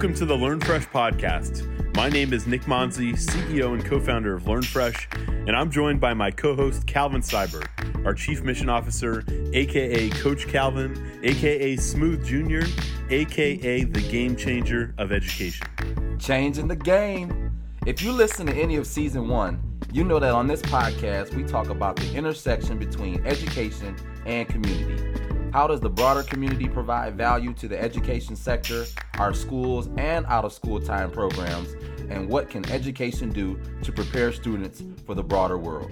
Welcome to the Learn Fresh podcast. My name is Nick Monzi, CEO and co founder of Learn Fresh, and I'm joined by my co host Calvin Seibert, our Chief Mission Officer, aka Coach Calvin, aka Smooth Jr., aka the game changer of education. Changing the game. If you listen to any of season one, you know that on this podcast, we talk about the intersection between education and community. How does the broader community provide value to the education sector, our schools, and out of school time programs? And what can education do to prepare students for the broader world?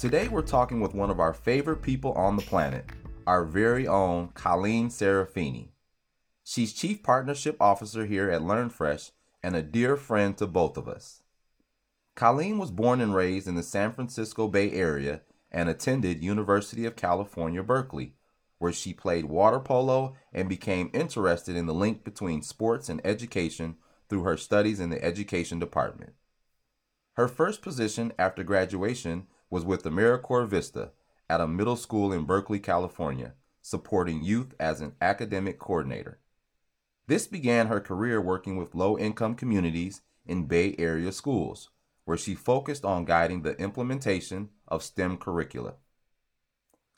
Today, we're talking with one of our favorite people on the planet, our very own Colleen Serafini. She's Chief Partnership Officer here at LearnFresh and a dear friend to both of us. Colleen was born and raised in the San Francisco Bay Area and attended University of California, Berkeley where she played water polo and became interested in the link between sports and education through her studies in the education department. Her first position after graduation was with AmeriCorps Vista at a middle school in Berkeley, California, supporting youth as an academic coordinator. This began her career working with low income communities in Bay Area schools, where she focused on guiding the implementation of STEM curricula.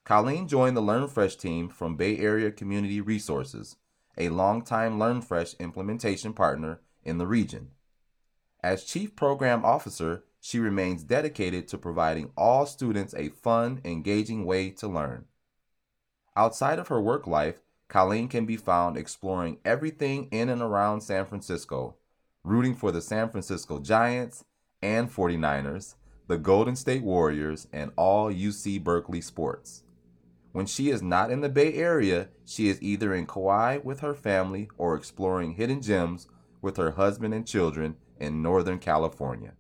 Colleen joined the LearnFresh team from Bay Area Community Resources, a longtime LearnFresh implementation partner in the region. As Chief Program Officer, she remains dedicated to providing all students a fun, engaging way to learn. Outside of her work life, Colleen can be found exploring everything in and around San Francisco, rooting for the San Francisco Giants and 49ers, the Golden State Warriors, and all UC Berkeley sports. When she is not in the Bay Area, she is either in Kauai with her family or exploring hidden gems with her husband and children in Northern California.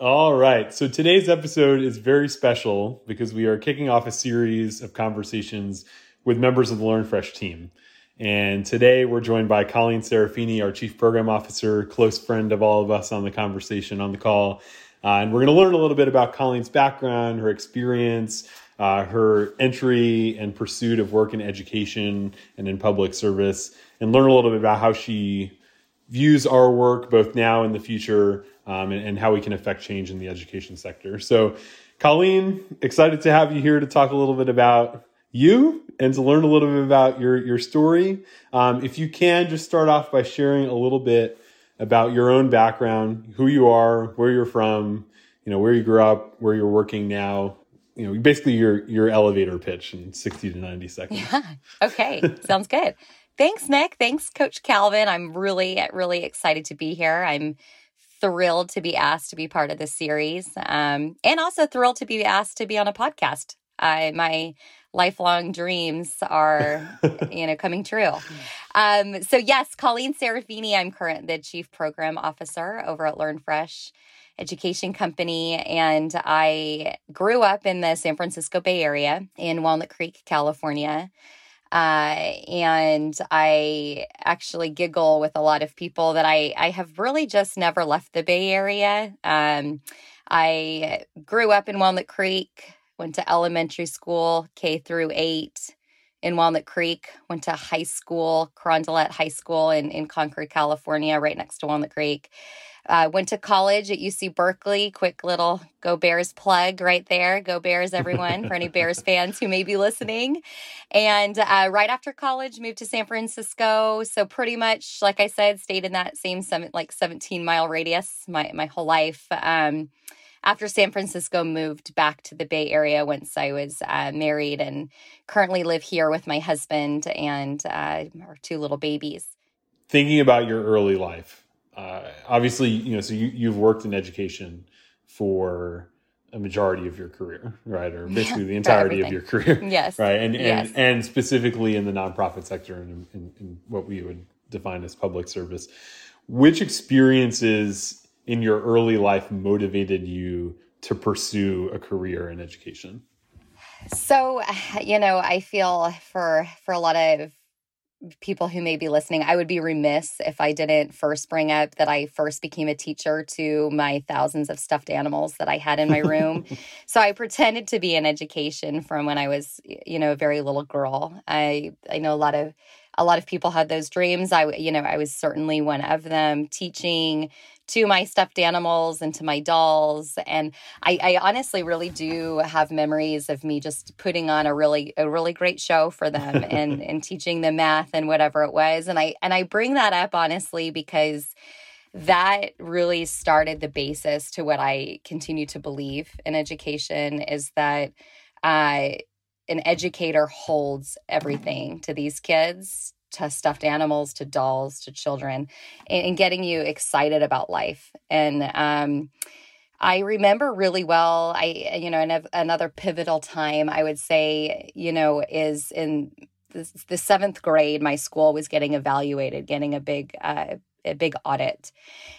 All right. So today's episode is very special because we are kicking off a series of conversations with members of the Learn Fresh team. And today we're joined by Colleen Serafini, our Chief Program Officer, close friend of all of us on the conversation on the call. Uh, and we're going to learn a little bit about Colleen's background, her experience, uh, her entry and pursuit of work in education and in public service, and learn a little bit about how she views our work both now and the future, um, and, and, how we can affect change in the education sector. So, Colleen, excited to have you here to talk a little bit about you and to learn a little bit about your your story. Um, if you can, just start off by sharing a little bit about your own background, who you are, where you're from, you know, where you grew up, where you're working now, you know basically your your elevator pitch in 60 to 90 seconds. Yeah. Okay. Sounds good. Thanks nick. Thanks coach calvin. I'm really really excited to be here. I'm thrilled to be asked to be part of this series um, and also thrilled to be asked to be on a podcast. Uh, my lifelong dreams are you know coming true. Um, so yes colleen serafini i'm current the chief program officer over at learn fresh education company. And I grew up in the San Francisco Bay Area in Walnut Creek, California. Uh, and I actually giggle with a lot of people that I, I have really just never left the Bay Area. Um, I grew up in Walnut Creek, went to elementary school, K through eight in Walnut Creek, went to high school, Carondelet High School in, in Concord, California, right next to Walnut Creek. Uh, went to college at UC Berkeley. Quick little Go Bears plug right there. Go Bears, everyone, for any Bears fans who may be listening. And uh, right after college, moved to San Francisco. So pretty much, like I said, stayed in that same seven, like 17 mile radius my my whole life. Um, after San Francisco, moved back to the Bay Area once I was uh, married, and currently live here with my husband and uh, our two little babies. Thinking about your early life, uh, obviously, you know, so you, you've worked in education for a majority of your career, right? Or basically the entirety of your career. Yes. Right. And, yes. and, and specifically in the nonprofit sector and in, in, in what we would define as public service. Which experiences in your early life motivated you to pursue a career in education? So, you know, I feel for for a lot of people who may be listening, I would be remiss if I didn't first bring up that I first became a teacher to my thousands of stuffed animals that I had in my room. so I pretended to be in education from when I was, you know, a very little girl. I I know a lot of a lot of people had those dreams. I, you know, I was certainly one of them teaching to my stuffed animals and to my dolls. And I, I honestly really do have memories of me just putting on a really, a really great show for them and, and teaching them math and whatever it was. And I, and I bring that up honestly because that really started the basis to what I continue to believe in education is that uh, an educator holds everything to these kids to stuffed animals to dolls to children and, and getting you excited about life and um, I remember really well. I, you know, another pivotal time I would say, you know, is in the, the seventh grade. My school was getting evaluated, getting a big uh, a big audit.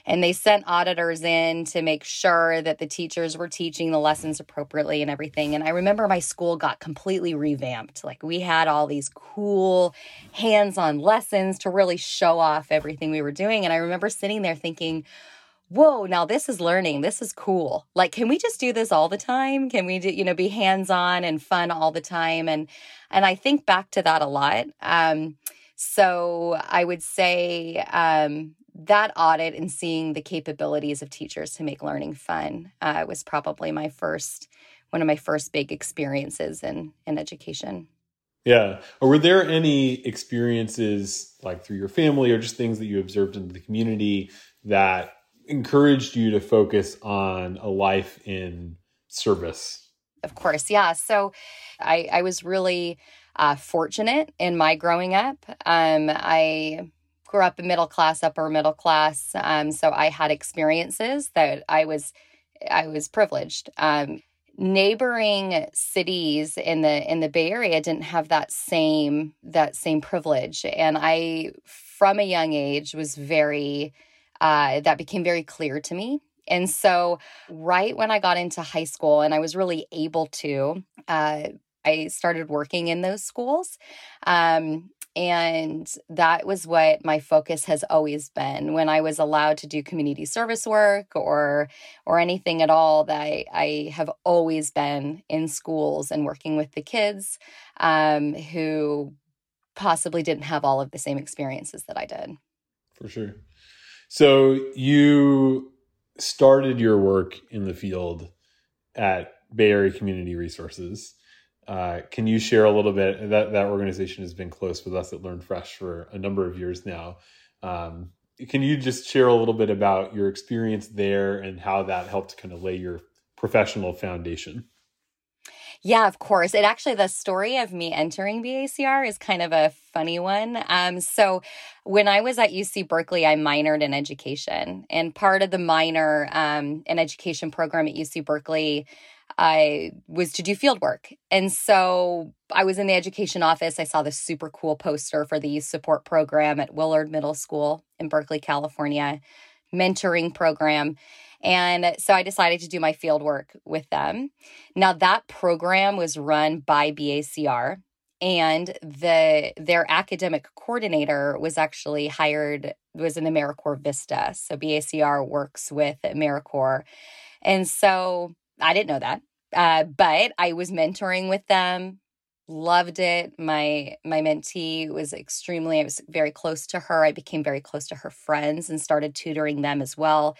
And they sent auditors in to make sure that the teachers were teaching the lessons appropriately and everything. And I remember my school got completely revamped. Like we had all these cool hands on lessons to really show off everything we were doing. And I remember sitting there thinking, whoa now this is learning this is cool like can we just do this all the time can we do you know be hands on and fun all the time and and i think back to that a lot um so I would say um, that audit and seeing the capabilities of teachers to make learning fun uh, was probably my first one of my first big experiences in in education. Yeah. Or were there any experiences like through your family or just things that you observed in the community that encouraged you to focus on a life in service? Of course, yeah. So I, I was really uh, fortunate in my growing up. Um, I grew up in middle class, upper middle class, um, so I had experiences that I was I was privileged. Um, neighboring cities in the in the Bay Area didn't have that same that same privilege, and I, from a young age, was very uh, that became very clear to me. And so, right when I got into high school, and I was really able to uh, I started working in those schools. Um, and that was what my focus has always been. When i was allowed to do community service work or or anything at all that i, I have always been in schools and working with the kids um, who possibly didn't have all of the same experiences that i did. For sure. So you started your work in the field at bay area community resources uh, can you share a little bit? That that organization has been close with us at Learn Fresh for a number of years now. Um, can you just share a little bit about your experience there and how that helped kind of lay your professional foundation? Yeah, of course. It actually, the story of me entering BACR is kind of a funny one. Um, so, when I was at UC Berkeley, I minored in education. And part of the minor um, in education program at UC Berkeley I was to do field work. And so I was in the education office. I saw this super cool poster for the youth support program at Willard Middle School in Berkeley, California, mentoring program. And so I decided to do my field work with them. Now that program was run by BACR and the their academic coordinator was actually hired was an AmeriCorps Vista. So BACR works with AmeriCorps. And so I didn't know that. Uh, but I was mentoring with them, loved it. My my mentee was extremely, I was very close to her. I became very close to her friends and started tutoring them as well.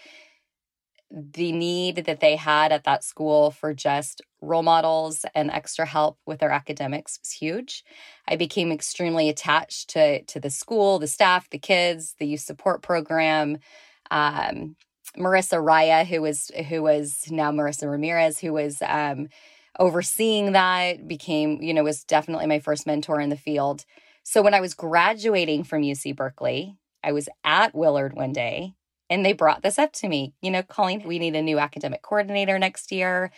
The need that they had at that school for just role models and extra help with their academics was huge. I became extremely attached to to the school, the staff, the kids, the youth support program. Um, Marissa Raya, who was who was now Marissa Ramirez, who was um, overseeing that, became you know was definitely my first mentor in the field. So when I was graduating from UC Berkeley, I was at Willard one day, and they brought this up to me. You know, Colleen, we need a new academic coordinator next year,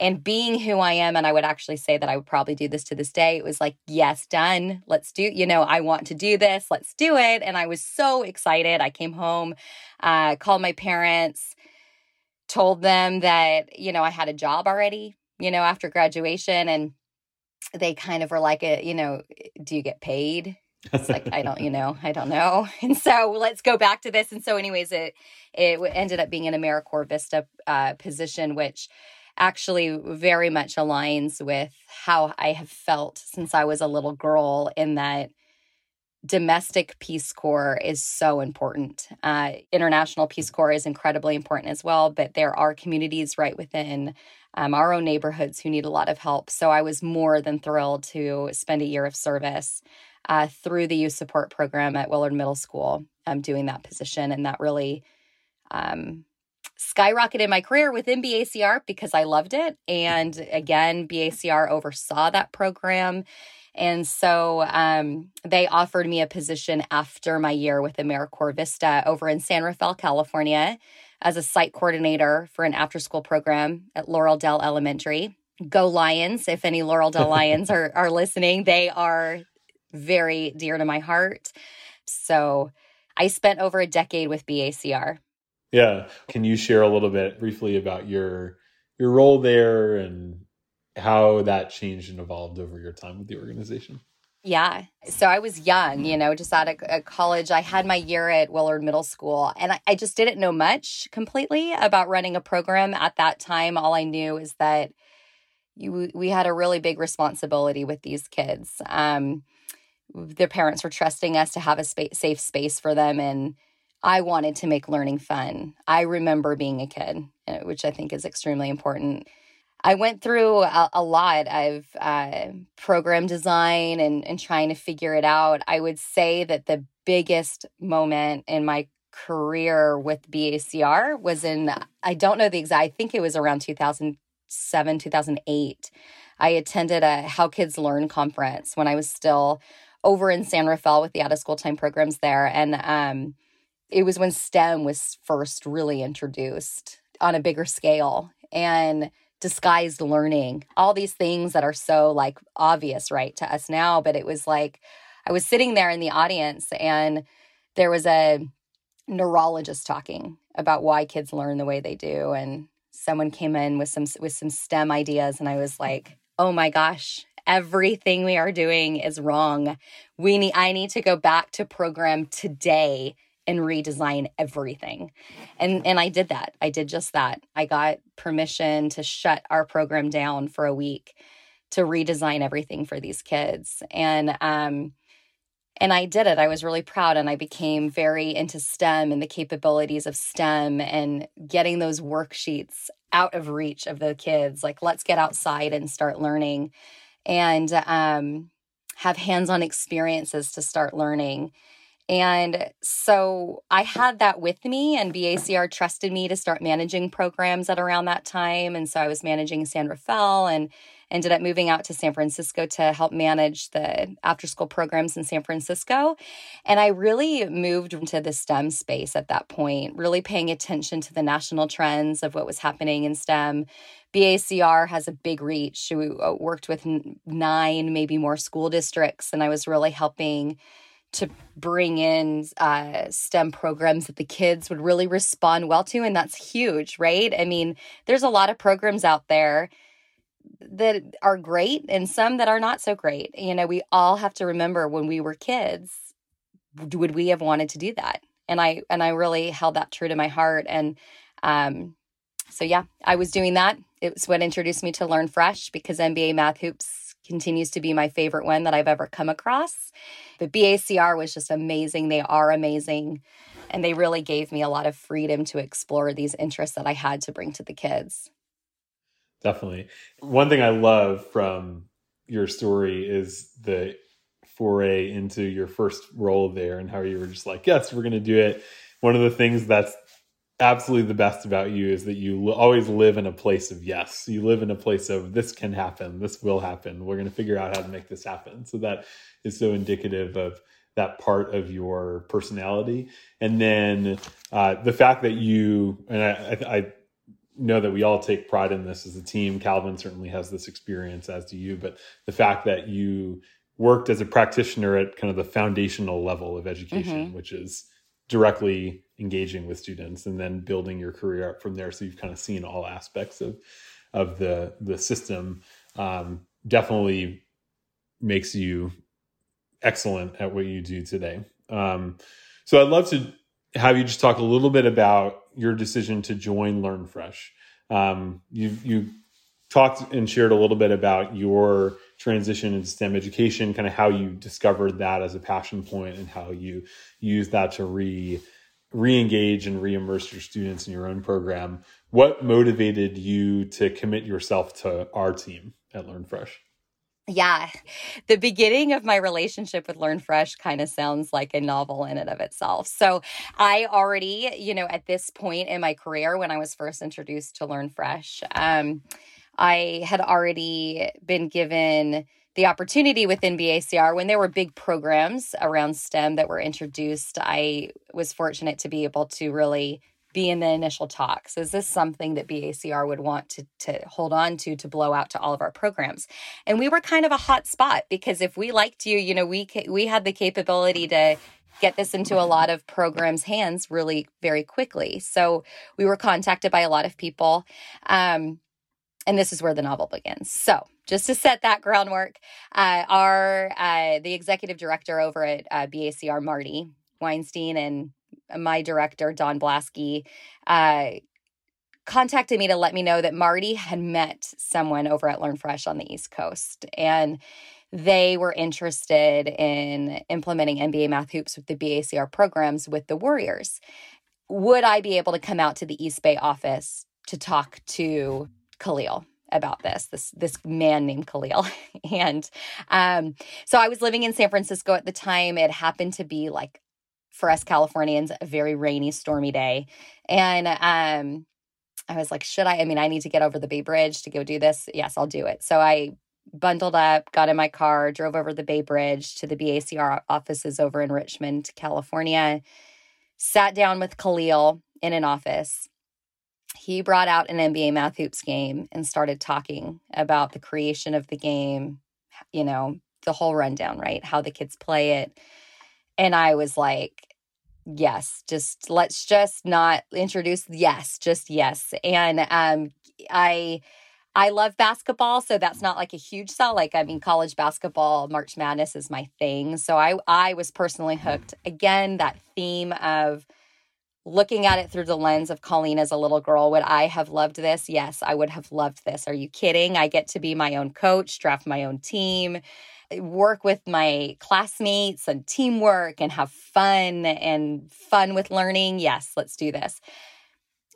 and being who I am, and I would actually say that I would probably do this to this day, it was like, yes, done. Let's do, you know, I want to do this. Let's do it. And I was so excited. I came home, uh, called my parents, told them that, you know, I had a job already, you know, after graduation. And they kind of were like, uh, you know, do you get paid? it's like i don't you know i don't know and so let's go back to this and so anyways it it ended up being an americorps vista uh, position which actually very much aligns with how I have felt since I was a little girl, in that domestic Peace Corps is so important. Uh, international Peace Corps is incredibly important as well, but there are communities right within um, our own neighborhoods who need a lot of help. So I was more than thrilled to spend a year of service uh, through the youth support program at Willard Middle School, um, doing that position. And that really um, skyrocketed my career within BACR because I loved it. And again, BACR oversaw that program. And so um, they offered me a position after my year with AmeriCorps Vista over in San Rafael, California, as a site coordinator for an after school program at Laurel Dell Elementary. Go Lions, if any Laurel Dell Lions are, are listening, they are very dear to my heart. So I spent over a decade with BACR. Yeah. Can you share a little bit briefly about your your role there and how that changed and evolved over your time with the organization? Yeah. So I was young, you know, just out of college. I had my year at Willard Middle School and I, I, just didn't know much completely about running a program at that time. All I knew is that you, we had a really big responsibility with these kids. Um, their parents were trusting us to have a spa- safe space for them. And I wanted to make learning fun. I remember being a kid, uh, which I think is extremely important. I went through a, a lot of uh, program design and, and trying to figure it out. I would say that the biggest moment in my career with BACR was in, I don't know the exact, I think it was around 2007, 2008. I attended a How Kids Learn conference when I was still over in San Rafael with the out of school time programs there. And um, it was when STEM was first really introduced on a bigger scale. And disguised learning, all these things that are so like obvious, right, to us now. But it was like I was sitting there in the audience and there was a neurologist talking about why kids learn the way they do. And someone came in with some with some STEM ideas and I was like, oh my gosh, everything we are doing is wrong. We need I need to go back to program today and redesign everything. And and I did that. I did just that. I got permission to shut our program down for a week to redesign everything for these kids. And um and I did it. I was really proud and I became very into STEM and the capabilities of STEM and getting those worksheets out of reach of the kids. Like let's get outside and start learning and um have hands-on experiences to start learning and so I had that with me, and BACR trusted me to start managing programs at around that time. And so I was managing San Rafael and ended up moving out to San Francisco to help manage the after school programs in San Francisco. And I really moved into the STEM space at that point, really paying attention to the national trends of what was happening in STEM. BACR has a big reach. We uh, worked with nine, maybe more school districts, and I was really helping to bring in uh, STEM programs that the kids would really respond well to. And that's huge, right? I mean, there's a lot of programs out there that are great and some that are not so great. You know, we all have to remember when we were kids, would we have wanted to do that? And I and I really held that true to my heart. And um, so yeah, I was doing that. It was what introduced me to Learn Fresh because NBA Math Hoops continues to be my favorite one that I've ever come across. But BACR was just amazing. They are amazing. And they really gave me a lot of freedom to explore these interests that I had to bring to the kids. Definitely. One thing I love from your story is the foray into your first role there and how you were just like, yes, we're going to do it. One of the things that's absolutely the best about you is that you always live in a place of yes. You live in a place of this can happen, this will happen. We're going to figure out how to make this happen. So that is so indicative of that part of your personality. And then uh, the fact that you and I, I, I know that we all take pride in this as a team. Calvin certainly has this experience, as do you. But the fact that you worked as a practitioner at kind of the foundational level of education, mm-hmm. which is directly engaging with students and then building your career up from there. So you've kind of seen all aspects of of the the system um, definitely makes you excellent at what you do today. Um, so i'd love to have you just talk a little bit about your decision to join learn fresh. Um, you you talked and shared a little bit about your transition into STEM education, kind of how you discovered that as a passion point and how you use that to re re-engage and re-immerse your students in your own program. What motivated you to commit yourself to our team at Learn Fresh? Yeah, the beginning of my relationship with Learn Fresh kind of sounds like a novel in and of itself. So, I already, you know, at this point in my career, when I was first introduced to Learn Fresh, um, I had already been given the opportunity within BACR when there were big programs around STEM that were introduced. I was fortunate to be able to really be in the initial talks. Is this something that BACR would want to, to hold on to to blow out to all of our programs? And we were kind of a hot spot because if we liked you, you know, we we had the capability to get this into a lot of programs' hands really very quickly. So we were contacted by a lot of people. Um, and this is where the novel begins. So, just to set that groundwork, uh, our uh, the executive director over at uh, BACR, Marty Weinstein, and my director, Don Blasky, uh, contacted me to let me know that Marty had met someone over at Learn Fresh on the East Coast, and they were interested in implementing NBA Math Hoops with the BACR programs with the Warriors. Would I be able to come out to the East Bay office to talk to Khalil about this this this man named Khalil. And um so I was living in San Francisco at the time. It happened to be like for us Californians a very rainy stormy day. And um I was like should I? I mean I need to get over the Bay Bridge to go do this. Yes I'll do it. So I bundled up got in my car drove over the Bay Bridge to the BACR offices over in Richmond California sat down with Khalil in an office he brought out an NBA Math Hoops game and started talking about the creation of the game, you know, the whole rundown, right? How the kids play it. And I was like, yes, just let's just not introduce yes, just yes. And um I I love basketball, so that's not like a huge sell. Like I mean college basketball, March Madness is my thing. So I I was personally hooked. Again, that theme of looking at it through the lens of Colleen as a little girl, would I have loved this? Yes, I would have loved this. Are you kidding? I get to be my own coach, draft my own team, work with my classmates and teamwork and have fun and fun with learning. Yes, let's do this.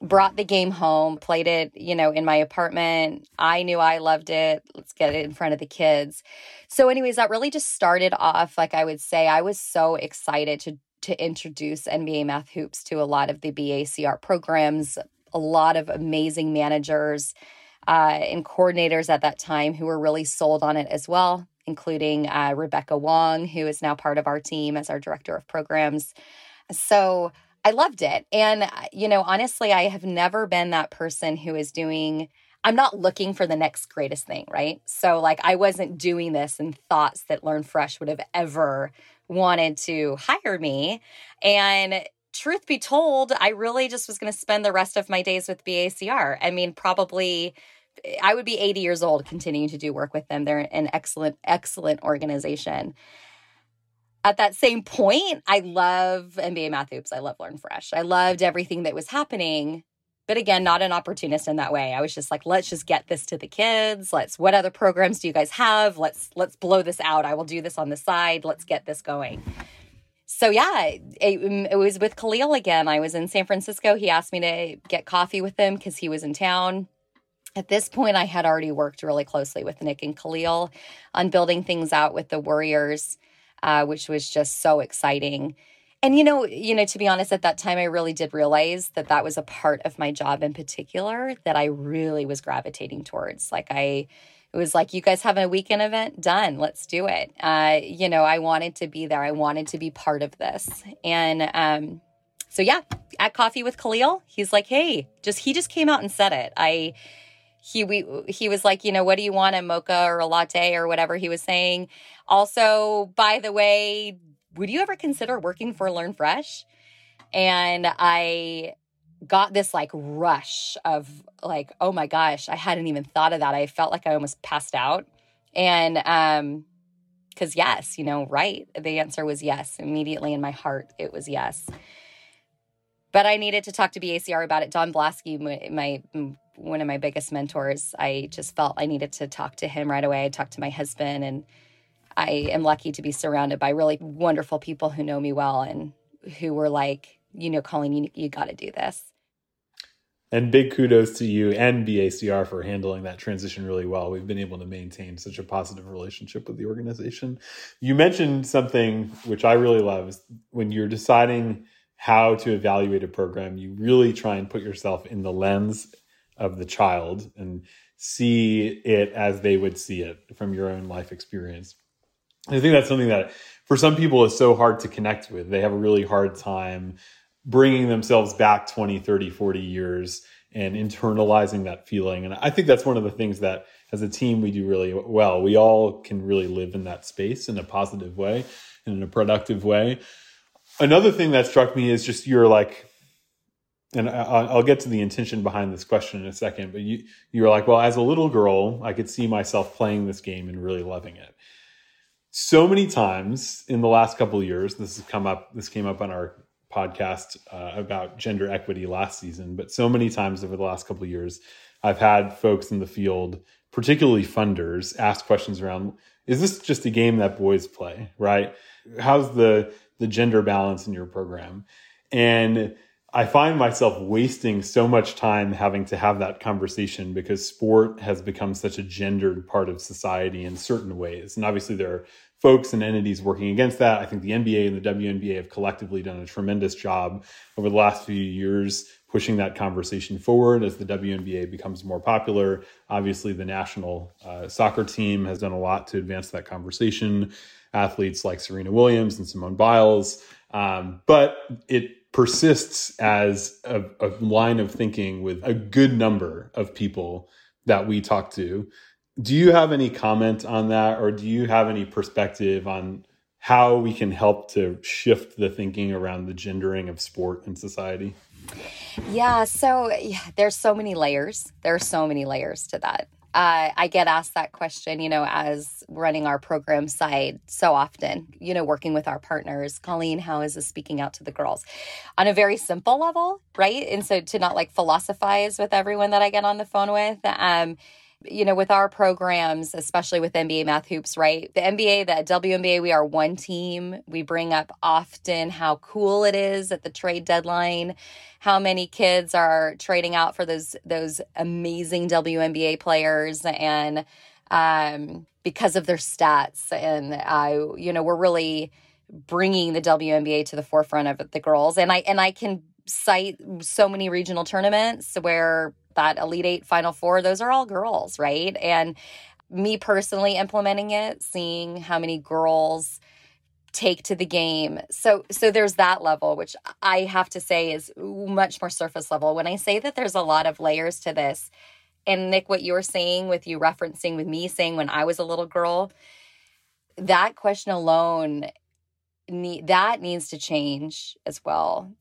Brought the game home, played it, you know, in my apartment. I knew I loved it. Let's get it in front of the kids. So, anyways, that really just started off, like I would say, I was so excited to to introduce NBA Math Hoops to a lot of the BACR programs, a lot of amazing managers uh, and coordinators at that time who were really sold on it as well, including uh, Rebecca Wong, who is now part of our team as our director of programs. So I loved it. And, you know, honestly, I have never been that person who is doing. I'm not looking for the next greatest thing, right? So, like, I wasn't doing this in thoughts that Learn Fresh would have ever wanted to hire me. And truth be told, I really just was going to spend the rest of my days with BACR. I mean, probably I would be 80 years old continuing to do work with them. They're an excellent, excellent organization. At that same point, I love NBA Math Hoops. I love Learn Fresh. I loved everything that was happening but again not an opportunist in that way. I was just like let's just get this to the kids. Let's what other programs do you guys have? Let's let's blow this out. I will do this on the side. Let's get this going. So yeah it, it was with khalil again. I was in san francisco. He asked me to get coffee with him because he was in town. At this point i had already worked really closely with nick and khalil on building things out with the warriors uh, which was just so exciting and you know you know to be honest at that time i really did realize that that was a part of my job in particular that i really was gravitating towards. Like i it was like you guys have a weekend event? Done. Let's do it. Uh, you know i wanted to be there. I wanted to be part of this. And um, so yeah at coffee with khalil he's like hey just he just came out and said it. I he we he was like you know what do you want? A mocha or a latte or whatever he was saying? Also by the way would you ever consider working for Learn Fresh? And I got this like rush of like, oh my gosh, I hadn't even thought of that. I felt like I almost passed out. And um because yes, you know, right. The answer was yes. Immediately in my heart, it was yes. but I needed to talk to BACR about it. Don Blasky, my, my one of my biggest mentors, I just felt I needed to talk to him right away. I talked to my husband, and I am lucky to be surrounded by really wonderful people who know me well and who were like, you know, Colleen, you, you got to do this. And big kudos to you and BACR for handling that transition really well. We've been able to maintain such a positive relationship with the organization. You mentioned something which I really love is when you're deciding how to evaluate a program, you really try and put yourself in the lens of the child and see it as they would see it from your own life experience. I think that's something that for some people is so hard to connect with. They have a really hard time bringing themselves back 20, 30, 40 years and internalizing that feeling. And I think that's one of the things that as a team we do really well. We all can really live in that space in a positive way and in a productive way. Another thing that struck me is just you're like, and I'll get to the intention behind this question in a second, but you you're like, well, as a little girl, I could see myself playing this game and really loving it. So many times in the last couple of years, this has come up. This came up on our podcast uh, about gender equity last season, but so many times over the last couple of years, I've had folks in the field, particularly funders, ask questions around: Is this just a game that boys play? Right? How's the the gender balance in your program? And I find myself wasting so much time having to have that conversation because sport has become such a gendered part of society in certain ways. And obviously, there are folks and entities working against that. I think the NBA and the WNBA have collectively done a tremendous job over the last few years pushing that conversation forward as the WNBA becomes more popular. Obviously, the national uh, soccer team has done a lot to advance that conversation. Athletes like Serena Williams and Simone Biles. Um, but it persists as a, a line of thinking with a good number of people that we talk to do you have any comment on that, or do you have any perspective on how we can help to shift the thinking around the gendering of sport in society? Yeah, so yeah, there's so many layers. There are so many layers to that. Uh, I get asked that question, you know, as running our program side so often, you know, working with our partners. Colleen, how is this speaking out to the girls? On a very simple level, right? And so to not like philosophize with everyone that I get on the phone with, um, you know, with our programs, especially with NBA Math Hoops, right? The NBA, the WNBA, we are one team. We bring up often how cool it is at the trade deadline, how many kids are trading out for those those amazing WNBA players, and um, because of their stats, and uh, you know, we're really bringing the WNBA to the forefront of the girls, and I and I can cite so many regional tournaments where that Elite Eight, Final Four, those are all girls, right? And me personally implementing it, seeing how many girls take to the game. So so there's that level which I have to say is much more surface level. When I say that there's a lot of layers to this, and Nick what you were saying with you referencing with me saying when I was a little girl, that question alone that needs to change as well.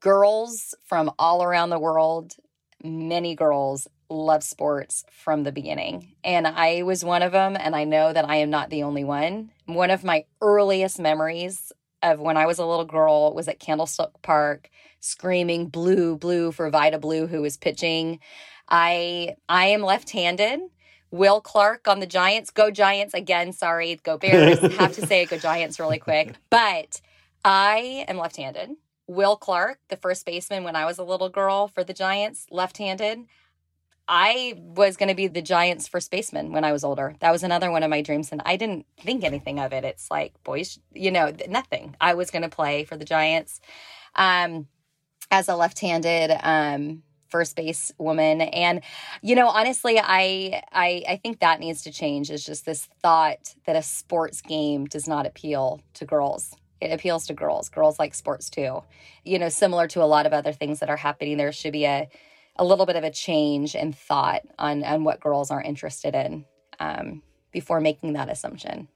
Girls from all around the world many girls love sports from the beginning. And I was one of them. And I know that I am not the only one. One of my earliest memories of when I was a little girl was at Candlestick Park screaming blue, blue for Vida Blue, who was pitching. I I am left-handed. Will Clark on the Giants. Go Giants again. Sorry, go Bears. Have to say it, go Giants really quick. But I am left-handed. Will Clark, the first baseman when I was a little girl for the Giants, left handed. I was going to be the Giants' first baseman when I was older. That was another one of my dreams, and I didn't think anything of it. It's like, boys, you know, nothing. I was going to play for the Giants um, as a left handed um, first base woman. And, you know, honestly, I, I, I think that needs to change is just this thought that a sports game does not appeal to girls it appeals to girls. Girls like sports too. You know, similar to a lot of other things that are happening, there should be a a little bit of a change in thought on on what girls are interested in um, before making that assumption.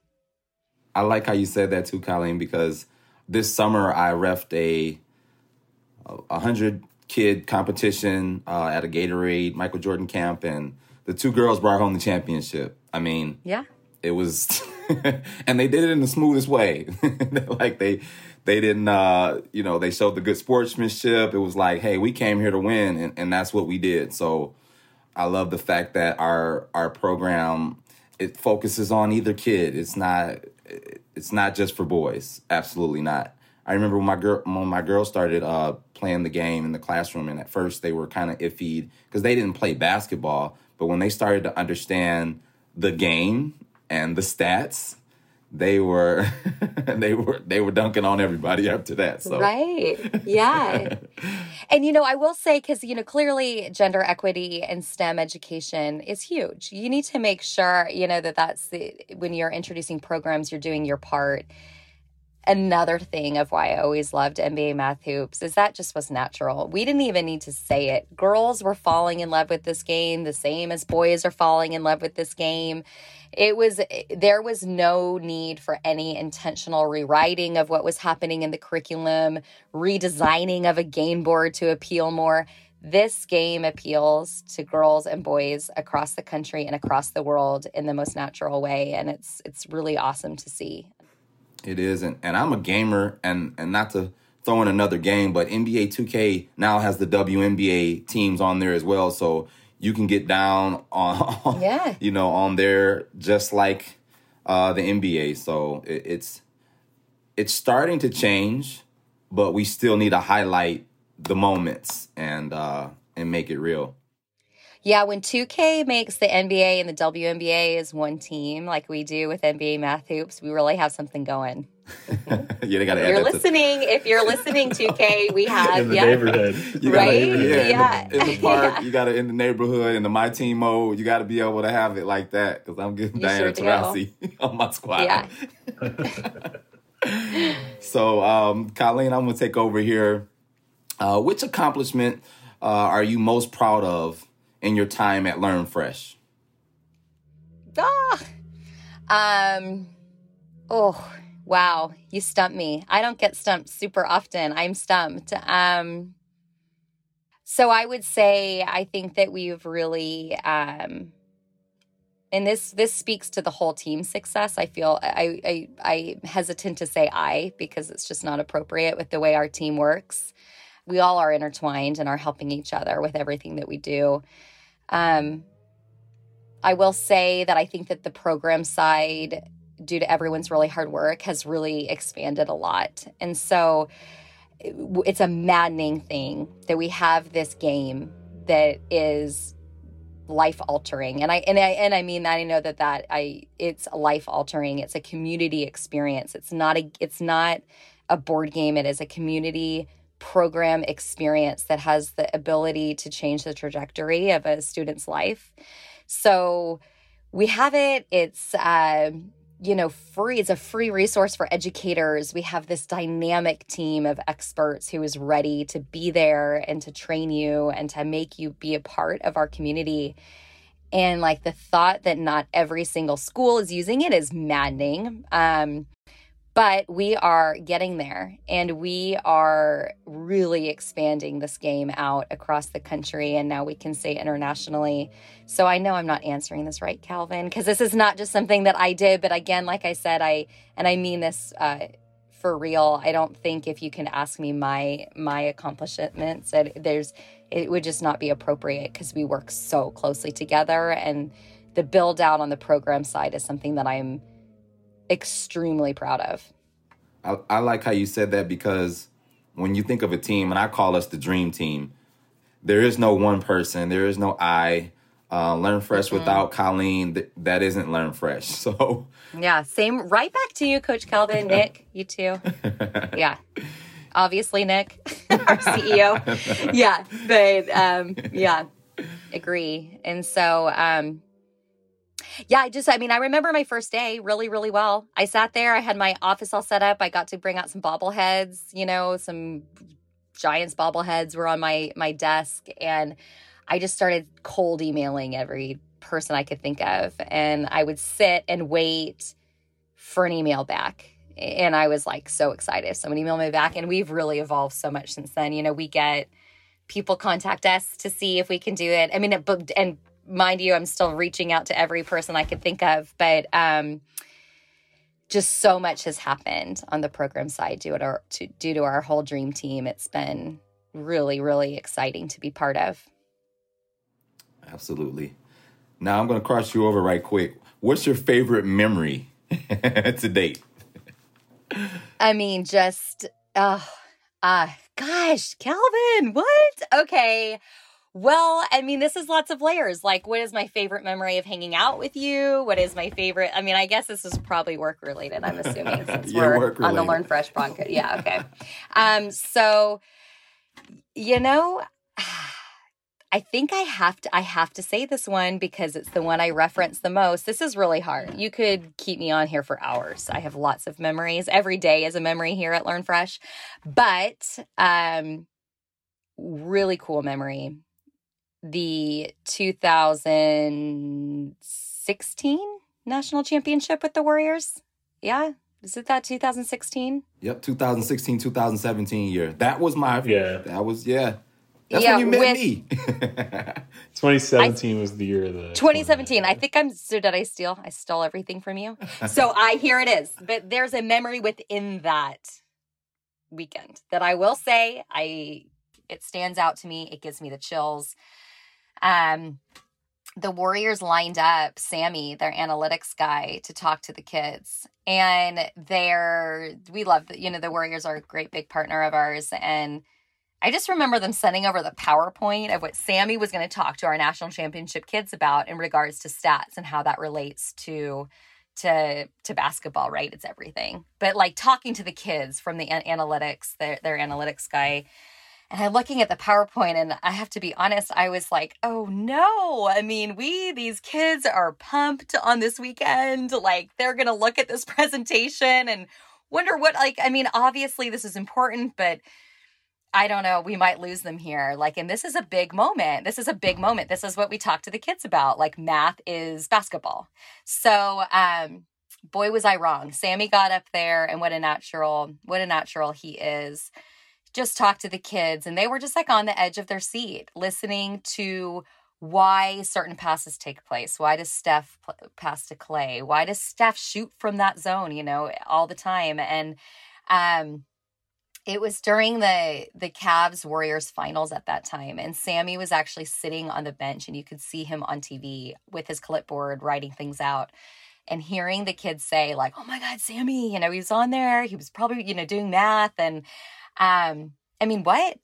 I like how you said that too, Colleen, because this summer I refed a a hundred kid competition uh, at a Gatorade Michael Jordan camp, and the two girls brought home the championship. I mean, yeah, it was, and they did it in the smoothest way. like they they didn't uh you know they showed the good sportsmanship. It was like hey we came here to win and, and that's what we did. So i love the fact that our our program it focuses on either kid. It's not it's not just for boys. Absolutely not. I remember when my girl when my girl started uh playing the game in the classroom and at first they were kind of iffy because they didn't play basketball but when they started to understand the game and the stats they were they were they were dunking on everybody after that so. Right. Yeah. And you know i will say because you know clearly gender equity and stem education is huge. You need to make sure you know that that's the when you're introducing programs you're doing your part another thing of why I always loved NBA math hoops is that just was natural. We didn't even need to say it. Girls were falling in love with this game the same as boys are falling in love with this game. It was there was no need for any intentional rewriting of what was happening in the curriculum, redesigning of a game board to appeal more. This game appeals to girls and boys across the country and across the world in the most natural way and it's it's really awesome to see. It is, and, and I'm a gamer, and and not to throw in another game, but NBA 2K now has the WNBA teams on there as well, so you can get down on, yeah. you know, on there just like uh, the NBA. So it, it's it's starting to change, but we still need to highlight the moments and uh, and make it real. Yeah, when 2K makes the NBA and the WNBA is one team, like we do with NBA Math Hoops, we really have something going. yeah, they got to. You're listening. If you're listening, 2K, we have in the yeah, neighborhood, you right? Yeah, yeah. In, the, in the park, yeah. you got to in the neighborhood in the my team mode. You got to be able to have it like that because I'm getting Diana sure Taurasi on my squad. Yeah. so, um, Colleen, I'm gonna take over here. Uh, which accomplishment uh, are you most proud of in your time at Learn Fresh? Ah, um, oh, wow, you stumped me. I don't get stumped super often. I'm stumped. Um, so I would say I think that we've really, um, and this this speaks to the whole team success. I feel I I I hesitant to say I because it's just not appropriate with the way our team works. We all are intertwined and are helping each other with everything that we do. Um, I will say that I think that the program side, due to everyone's really hard work, has really expanded a lot. And so it's a maddening thing that we have this game that is life altering and i and i and i mean that i know that that i it's life altering it's a community experience it's not a it's not a board game it is a community program experience that has the ability to change the trajectory of a student's life. So we have it. It's, uh, you know, free. It's a free resource for educators. We have this dynamic team of experts who is ready to be there and to train you and to make you be a part of our community. And like the thought that not every single school is using it is maddening. Um, but we are getting there and we are really expanding this game out across the country and now we can say internationally. So I know I'm not answering this right, Calvin, because this is not just something that I did. But again, like I said, I, and I mean this, uh, for real i don't think if you can ask me my my accomplishments that there's it would just not be appropriate because we work so closely together and the build out on the program side is something that i'm extremely proud of. I, I like how you said that because when you think of a team, and I call us the dream team, there is no one person, there is no I. Uh, learn fresh mm-hmm. without Colleen, th- that isn't learn fresh. So yeah, same. Right back to you, Coach Calvin, Nick, you too. Yeah, obviously Nick, our CEO. yeah, but um, yeah, agree. And so um, yeah, I just, I mean, I remember my first day really, really well. I sat there, I had my office all set up. I got to bring out some bobbleheads, you know, some Giants bobbleheads were on my my desk, and I just started cold emailing every person I could think of, and I would sit and wait for an email back. And I was like so excited. Someone emailed me back, and we've really evolved so much since then. You know, we get people contact us to see if we can do it. I mean, but and mind you, I'm still reaching out to every person I could think of, but um, just so much has happened on the program side due to, our, to, due to our whole dream team. It's been really, really exciting to be part of. Absolutely. Now I'm going to cross you over right quick. What's your favorite memory to date? I mean, just, uh, uh, gosh, Calvin, what? Okay. Well, I mean, this is lots of layers. Like, what is my favorite memory of hanging out with you? What is my favorite? I mean, I guess this is probably work related. I'm assuming since yeah, we're on the Learn Fresh podcast. Yeah, okay. Um, so, you know, I think I have to I have to say this one because it's the one I reference the most. This is really hard. You could keep me on here for hours. I have lots of memories. Every day is a memory here at Learn Fresh. But um really cool memory. The 2016 national championship with the Warriors. Yeah, is it that 2016? Yep, 2016, 2017 year. That was my yeah. That was yeah. That's yeah, when you met with, me. 2017 I, was the year of the 2017. I think I'm so did I steal? I stole everything from you. so I here it is. But there's a memory within that weekend that I will say I it stands out to me. It gives me the chills. Um the Warriors lined up Sammy, their analytics guy, to talk to the kids. And they're, we love, that, you know, the Warriors are a great big partner of ours. And I just remember them sending over the PowerPoint of what Sammy was going to talk to our national championship kids about in regards to stats and how that relates to to to basketball, right? It's everything. But like talking to the kids from the analytics, their their analytics guy, and I'm looking at the PowerPoint, and I have to be honest, I was like, oh no. I mean, we, these kids are pumped on this weekend. Like, they're going to look at this presentation and wonder what, like, I mean, obviously this is important, but I don't know, we might lose them here. Like, and this is a big moment. This is a big moment. This is what we talk to the kids about. Like, math is basketball. So, um, boy, was I wrong. Sammy got up there, and what a natural, what a natural he is just talked to the kids and they were just like on the edge of their seat listening to why certain passes take place. Why does Steph pass to Clay? Why does Steph shoot from that zone, you know, all the time? And um it was during the the Cavs Warriors finals at that time and Sammy was actually sitting on the bench and you could see him on TV with his clipboard writing things out and hearing the kids say like, "Oh my god, Sammy, you know, he was on there. He was probably, you know, doing math and um, I mean, what?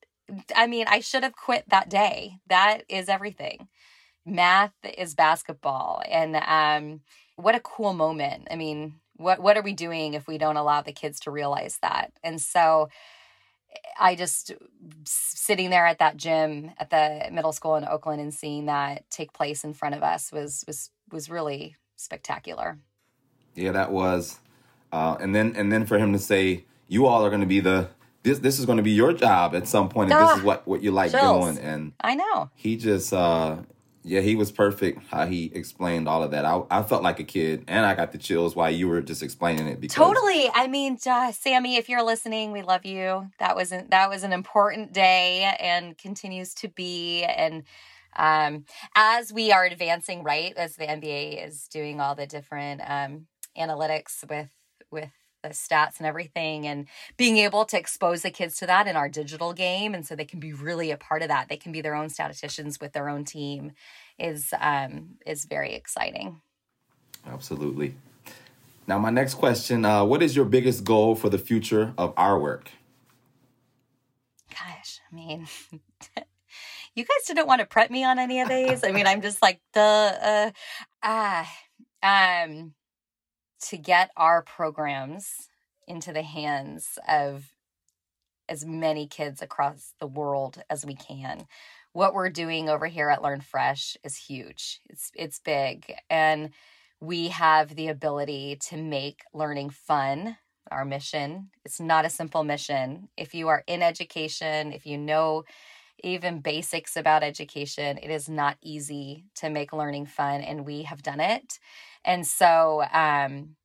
I mean, I should have quit that day. That is everything. Math is basketball. And um, what a cool moment. I mean, what what are we doing if we don't allow the kids to realize that? And so I just sitting there at that gym at the middle school in Oakland and seeing that take place in front of us was was was really spectacular. Yeah, that was. Uh, and then and then for him to say, "You all are going to be the this this is going to be your job at some point, and ah, this is ah, what what you like chills. doing. And I know he just, uh yeah, he was perfect. How he explained all of that, I I felt like a kid, and I got the chills while you were just explaining it. Because totally, I mean, uh, Sammy, if you're listening, we love you. That was an, that was an important day, and continues to be, and um, as we are advancing, right, as the NBA is doing all the different um, analytics with with stats and everything and being able to expose the kids to that in our digital game and so they can be really a part of that. They can be their own statisticians with their own team is um is very exciting. Absolutely. Now my next question uh what is your biggest goal for the future of our work? Gosh i mean you guys didn't want to prep me on any of these? I mean i'm just like the uh ah um to get our programs into the hands of as many kids across the world as we can. What we're doing over here at Learn Fresh is huge. It's it's big and we have the ability to make learning fun. Our mission, it's not a simple mission. If you are in education, if you know even basics about education, it is not easy to make learning fun and we have done it. And so, um,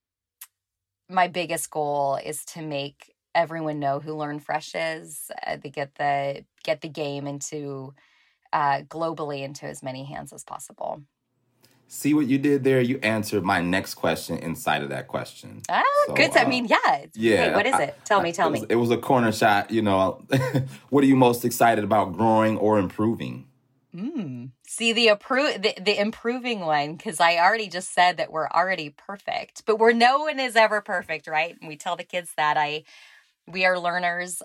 my biggest goal is to make everyone know who Learn Fresh is, uh, to get the get the game into uh, globally into as many hands as possible. See what you did there? You answered my next question inside of that question. Oh, so, good. Uh, I mean, yeah. Yeah. Wait, what is it? Tell I, me, tell it me. Was, it was a corner shot. You know, what are you most excited about growing or improving? Mm. See the appro- the, the improving one because I already just said that we're already perfect, but we're no one is ever perfect, right? And we tell the kids that I we are learners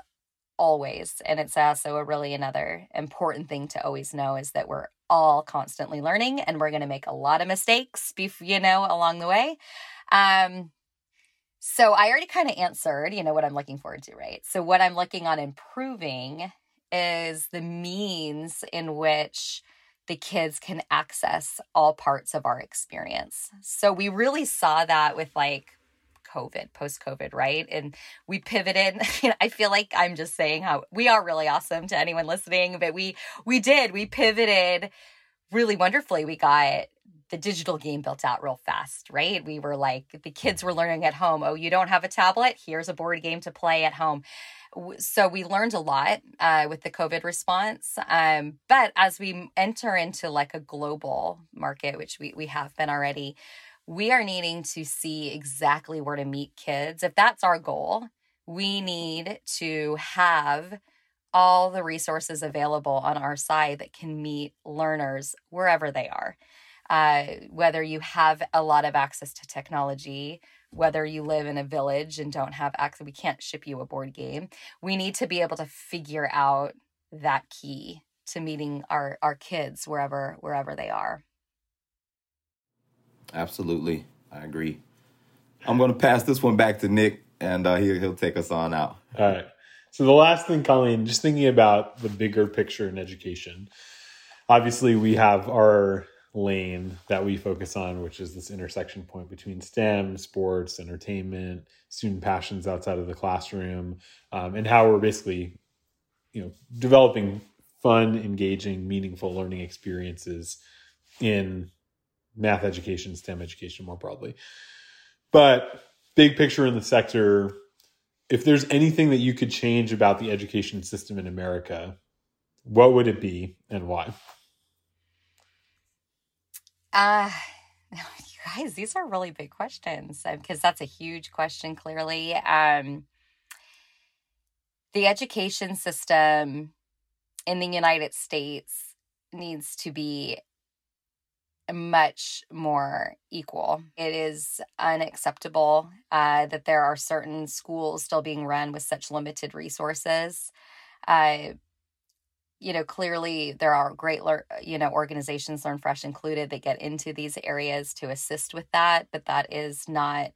always, and it's also a really another important thing to always know is that we're all constantly learning, and we're going to make a lot of mistakes, you know, along the way. Um, so I already kind of answered, you know, what I'm looking forward to, right? So what I'm looking on improving is the means in which the kids can access all parts of our experience. So we really saw that with like COVID, post COVID, right? And we pivoted. I feel like I'm just saying how we are really awesome to anyone listening, but we we did. We pivoted really wonderfully. We got the digital game built out real fast, right? We were like the kids were learning at home. Oh, you don't have a tablet? Here's a board game to play at home so we learned a lot uh, with the COVID response. Um, but as we enter into like a global market, which we, we have been already, we are needing to see exactly where to meet kids. If that's our goal, we need to have all the resources available on our side that can meet learners wherever they are. Uh, whether you have a lot of access to technology, whether you live in a village and don't have access, we can't ship you a board game. We need to be able to figure out that key to meeting our our kids wherever wherever they are. Absolutely, I agree. I'm going to pass this one back to Nick, and uh, he'll he'll take us on out. All right. So the last thing, Colleen, just thinking about the bigger picture in education. Obviously, we have our lane that we focus on, which is this intersection point between STEM, sports, entertainment, student passions outside of the classroom, um, and how we're basically, you know, developing fun, engaging, meaningful learning experiences in math education, STEM education more broadly. But big picture in the sector, if there's anything that you could change about the education system in America, what would it be and why? Uh, you guys, these are really big questions because um, that's a huge question, clearly. Um, the education system in the United States needs to be much more equal. It is unacceptable uh, that there are certain schools still being run with such limited resources. Uh, you know, clearly there are great, you know, organizations, Learn Fresh included, that get into these areas to assist with that, but that is not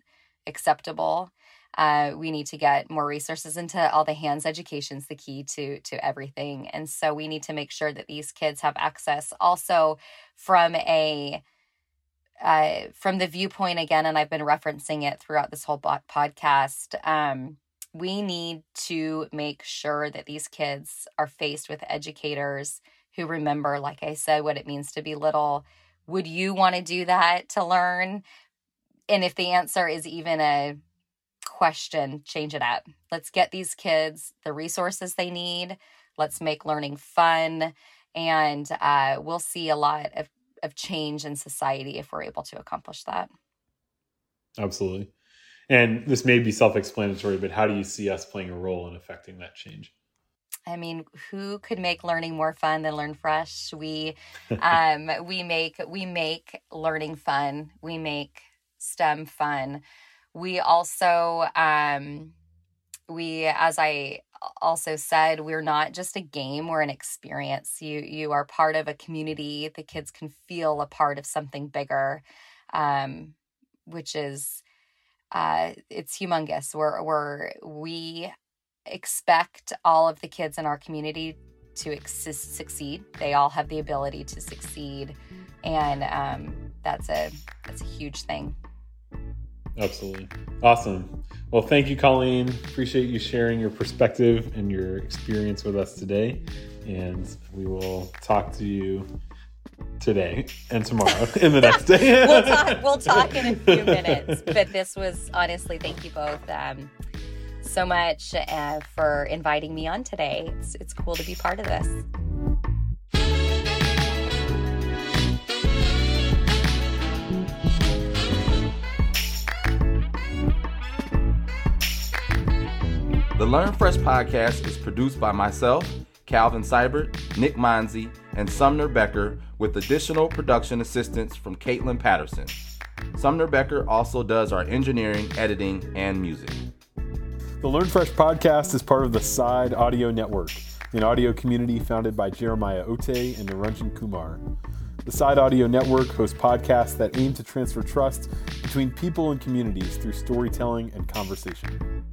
acceptable. Uh, we need to get more resources into all the hands education is the key to to everything and so we need to make sure that these kids have access also from a uh, from the viewpoint again and i've been referencing it throughout this whole podcast um, we need to make sure that these kids are faced with educators who remember, like I said, what it means to be little. Would you want to do that to learn? And if the answer is even a question, change it up. Let's get these kids the resources they need. Let's make learning fun. And uh, we'll see a lot of, of change in society if we're able to accomplish that. Absolutely. And this may be self explanatory, but how do you see us playing a role in affecting that change? I mean, who could make learning more fun than Learn Fresh? We um, we make we make learning fun. We make STEM fun. We also um, we as I also said, we're not just a game, we're an experience. You you are part of a community. The kids can feel a part of something bigger, um, which is uh, it's humongous. We're, we're, we expect all of the kids in our community to ex- succeed. They all have the ability to succeed, and um, that's a that's a huge thing. Absolutely, awesome. Well, thank you, Colleen. Appreciate you sharing your perspective and your experience with us today, and we will talk to you today and tomorrow and the next day. we'll talk. We'll talk in a few minutes. But this was honestly, thank you both um, so much uh, for inviting me on today. It's, it's cool to be part of this. The Learn Fresh podcast is produced by myself, Calvin Seibert, Nick Monzi, and Sumner Becker, with additional production assistance from Caitlin Patterson. Sumner Becker also does our engineering, editing, and music. The Learn Fresh podcast is part of the Side Audio Network, an audio community founded by Jeremiah Ote and Naranjan Kumar. The Side Audio Network hosts podcasts that aim to transfer trust between people and communities through storytelling and conversation.